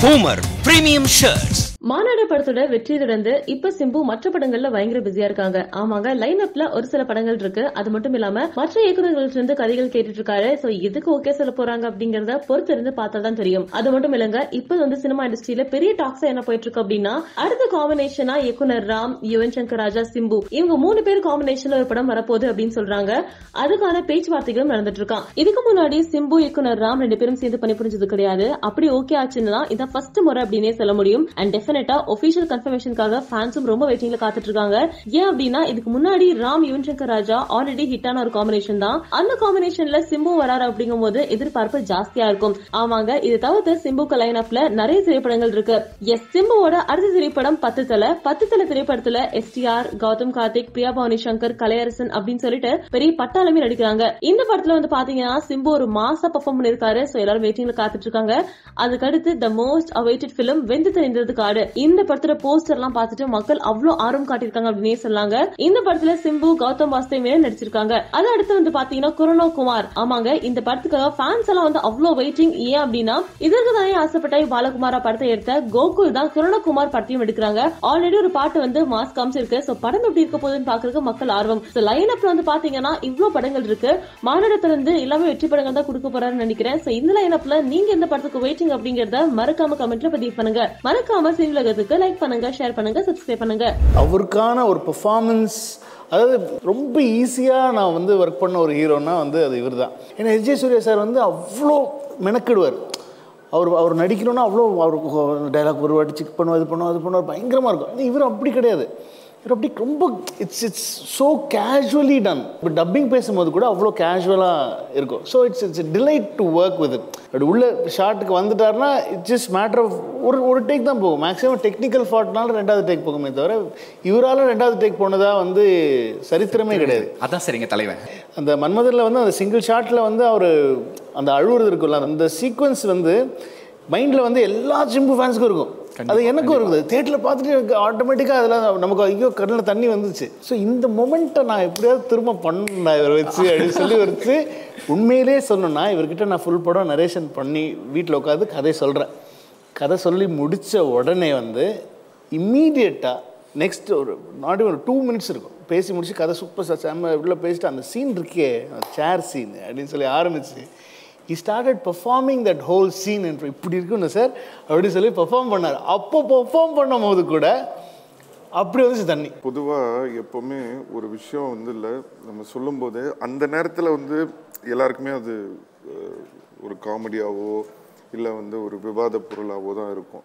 Homer Premium Shirts. மாநாடு படத்தோட வெற்றி தொடர்ந்து இப்ப சிம்பு மற்ற படங்கள்ல பயங்கர பிஸியா இருக்காங்க. ஆமாங்க லைன் அப்ல ஒரு சில படங்கள் இருக்கு. அது மட்டும் இல்லாம மற்ற இயக்குநர்கள் இருந்து கதைகள் கேட்டுட்டு இருக்காரு சோ எதுக்கு ஓகே சொல்ல போறாங்க அப்படிங்கறத பொறுத்திருந்து பார்த்தா தான் தெரியும். அது மட்டும் இல்லங்க இப்ப வந்து சினிமா இண்டஸ்ட்ரியில பெரிய டாக்ஸா என்ன போயிட்டு இருக்கு அப்படின்னா அடுத்த காம்பினேஷனா இயக்குனர் ராம் யுவன் சங்கர் ராஜா சிம்பு. இவங்க மூணு பேர் காம்பினேஷன்ல ஒரு படம் வரப்போகுது அப்படின்னு சொல்றாங்க. அதுக்கான பேச்சுவார்த்தைகளும் நடந்துட்டு இருக்கான் இதுக்கு முன்னாடி சிம்பு இயக்குனர் ராம் ரெண்டு பேரும் சேர்ந்து பணிபுரிஞ்சது கிடையாது. அப்படி ஓகே ஆச்சுன்னா இதான் ஃபர்ஸ்ட் முறை அப்படின்னே சொல்ல முடியும். அண்ட் டெஃபினட்டா ஒபிஷியல் கன்ஃபர்மேஷனுக்காக ஃபேன்ஸும் ரொம்ப வெயிட்டிங்ல காத்துட்டு இருக்காங்க ஏன் அப்படின்னா இதுக்கு முன்னாடி ராம் யுவன் சங்கர் ராஜா ஆல்ரெடி ஹிட்டான ஒரு காம்பினேஷன் தான். அந்த காம்பினேஷன்ல சிம்பு வராரு அப்படிங்கும் போது எதிர்பார்ப்பு ஜாஸ்தியா இருக்கும். ஆமாங்க இது தவிர்த்து சிம்புக்கு லைன் அப்ல நிறைய திரைப்படங்கள் இருக்கு. எஸ் சிம்புவோட அடுத்த திரைப்படம் பத்து தலை பத்து தலை திரைப்படத்துல எஸ்டிஆர் கௌதம் கார்த்திக் பிரியா பவானி சங்கர் கலையரசன் அப்படின்னு சொல்லிட்டு பெரிய பட்டாளமே நடிக்கிறாங்க. இந்த படத்துல வந்து பாத்தீங்கன்னா சிம்பு ஒரு மாசா பர்ஃபார்ம் பண்ணிருக்காரு சோ எல்லாரும் வெயிட்டிங்ல காத்துட்டு இருக்காங்க அதுக்கடுத்து த மோஸ்ட் அவைட்டட் பிலிம் வெந்து தெரிந்தது இருக்காரு இந்த படத்துல போஸ்டர் எல்லாம் பார்த்துட்டு மக்கள் அவ்வளவு ஆர்வம் காட்டியிருக்காங்க அப்படின்னே சொல்லாங்க இந்த படத்துல சிம்பு கௌதம் வாசுதேவ் நடிச்சிருக்காங்க. அது அடுத்து வந்து பாத்தீங்கன்னா குரோனோ குமார். ஆமாங்க இந்த படத்துக்காக ஃபேன்ஸ் எல்லாம் வந்து அவ்வளவு வெயிட்டிங் ஏன் அப்படின்னா இதற்கு தானே ஆசைப்பட்டாய் பாலகுமாரா படத்தை எடுத்த கோகுல் தான் குரோனோ குமார் படத்தையும் எடுக்கிறாங்க. ஆல்ரெடி ஒரு பாட்டு வந்து மாஸ் காமிச்சிருக்கு. சோ படம் எப்படி இருக்க போகுதுன்னு பாக்குறதுக்கு மக்கள் ஆர்வம். சோ லைன் அப்ல வந்து பாத்தீங்கன்னா இவ்வளவு படங்கள் இருக்கு. மாநிலத்துல இருந்து எல்லாமே வெற்றி படங்கள் தான் கொடுக்க போறாருன்னு நினைக்கிறேன். சோ இந்த லைன் அப்ல நீங்க எந்த படத்துக்கு வெயிட்டிங் அப்படிங்கறத மறக்காம கமெண்ட்ல பதிவு பண்ணுங்க. மறக்காம சிவலகத்துக்கு லைக் பண்ணுங்க ஷேர் பண்ணுங்க சப்ஸ்கிரைப் பண்ணுங்க. அவருக்கான ஒரு பெர்ஃபார்மன்ஸ் அதாவது ரொம்ப ஈஸியாக நான் வந்து ஒர்க் பண்ண ஒரு ஹீரோனா வந்து அது இவர் தான் ஏன்னா எஸ் ஜே சூர்யா சார் வந்து அவ்வளோ மெனக்கிடுவார். அவர் அவர் நடிக்கணும்னா அவ்வளோ அவருக்கு டைலாக் ஒரு வாட்டி செக் பண்ணுவோம் இது பண்ணுவோம் அது பண்ணுவார் பயங்கரமாக இருக்கும். இவர் அப்படி கிடையாது. அப்படி ரொம்ப it's it's so casually done இப்போ டப்பிங் பேசும்போது கூட அவ்வளோ கேஷுவலாக இருக்கும். So it's it's delight to work with அப்படி உள்ள ஷார்ட்டுக்கு வந்துட்டாருன்னா இட்ஸ் ஜஸ்ட் மேட்ரு ஆஃப் ஒரு ஒரு டேக் தான் போகும். மேக்ஸிமம் டெக்னிக்கல் ஃபால்ட்னால ரெண்டாவது டேக் போகுமே தவிர இவரால் ரெண்டாவது டேக் போனதாக வந்து சரித்திரமே கிடையாது. அதான் சரிங்க தலைவன். அந்த மன்மதரில் வந்து அந்த சிங்கிள் ஷாட்டில் வந்து அவர் அந்த அழுவுறது இருக்குல்ல அந்த சீக்வன்ஸ் வந்து மைண்டில் வந்து எல்லா சிம்பு ஃபேன்ஸுக்கும் இருக்கும். அது எனக்கும் இருக்குது தேட்டரில் பார்த்துட்டு எனக்கு ஆட்டோமேட்டிக்காக அதில் நமக்கு ஐயோ கண்ணில் தண்ணி வந்துச்சு. ஸோ இந்த மொமெண்ட்டை நான் எப்படியாவது திரும்ப பண்ணேன் இவரை வச்சு அப்படின்னு சொல்லி வச்சு உண்மையிலே சொல்லணும்னா இவர்கிட்ட நான் ஃபுல் படம் நரேஷன் பண்ணி வீட்டில் உட்காந்து கதை சொல்கிறேன் கதை சொல்லி முடித்த உடனே வந்து இம்மீடியட்டாக நெக்ஸ்ட் ஒரு நாட் ஒரு டூ மினிட்ஸ் இருக்கும். பேசி முடிச்சு கதை சூப்பர் சார் செம்ம உள்ள பேசிட்டு அந்த சீன் இருக்கே சேர் சீன் அப்படின்னு சொல்லி ஆரம்பிச்சு he started performing that whole scene என்று இப்படி இருக்குன்னு சார் அப்படின்னு சொல்லி பெர்ஃபார்ம் பண்ணார். அப்போ பெர்ஃபார்ம் பண்ணும் போது கூட அப்படி வந்துச்சு தண்ணி. பொதுவாக எப்போவுமே ஒரு விஷயம் வந்து இல்லை நம்ம சொல்லும்போது அந்த நேரத்தில் வந்து எல்லாருக்குமே அது ஒரு காமெடியாவோ இல்லை வந்து ஒரு விவாத பொருளாவோ தான் இருக்கும்.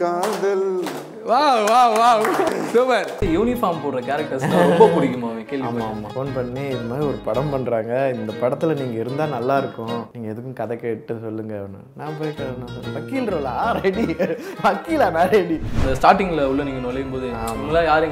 kaadhal. வா வா வா சூப்பர். யூனிஃபார்ம் போடுற கேரக்டர்ஸ் ரொம்ப பிடிக்குமா அவன் கேள்வி ஆமாம் ஆமாம் ஃபோன் பண்ணி இது மாதிரி ஒரு படம் பண்ணுறாங்க இந்த படத்தில் நீங்கள் இருந்தால் நல்லா இருக்கும். நீங்கள் எதுக்கும் கதை கேட்டு சொல்லுங்க அவனு நான் போயிட்டு வக்கீல் ரோலா? ரெடி வக்கீலா? நான் ரெடி இந்த ஸ்டார்டிங்ல உள்ள நீங்க நுழையும் போது யாரும்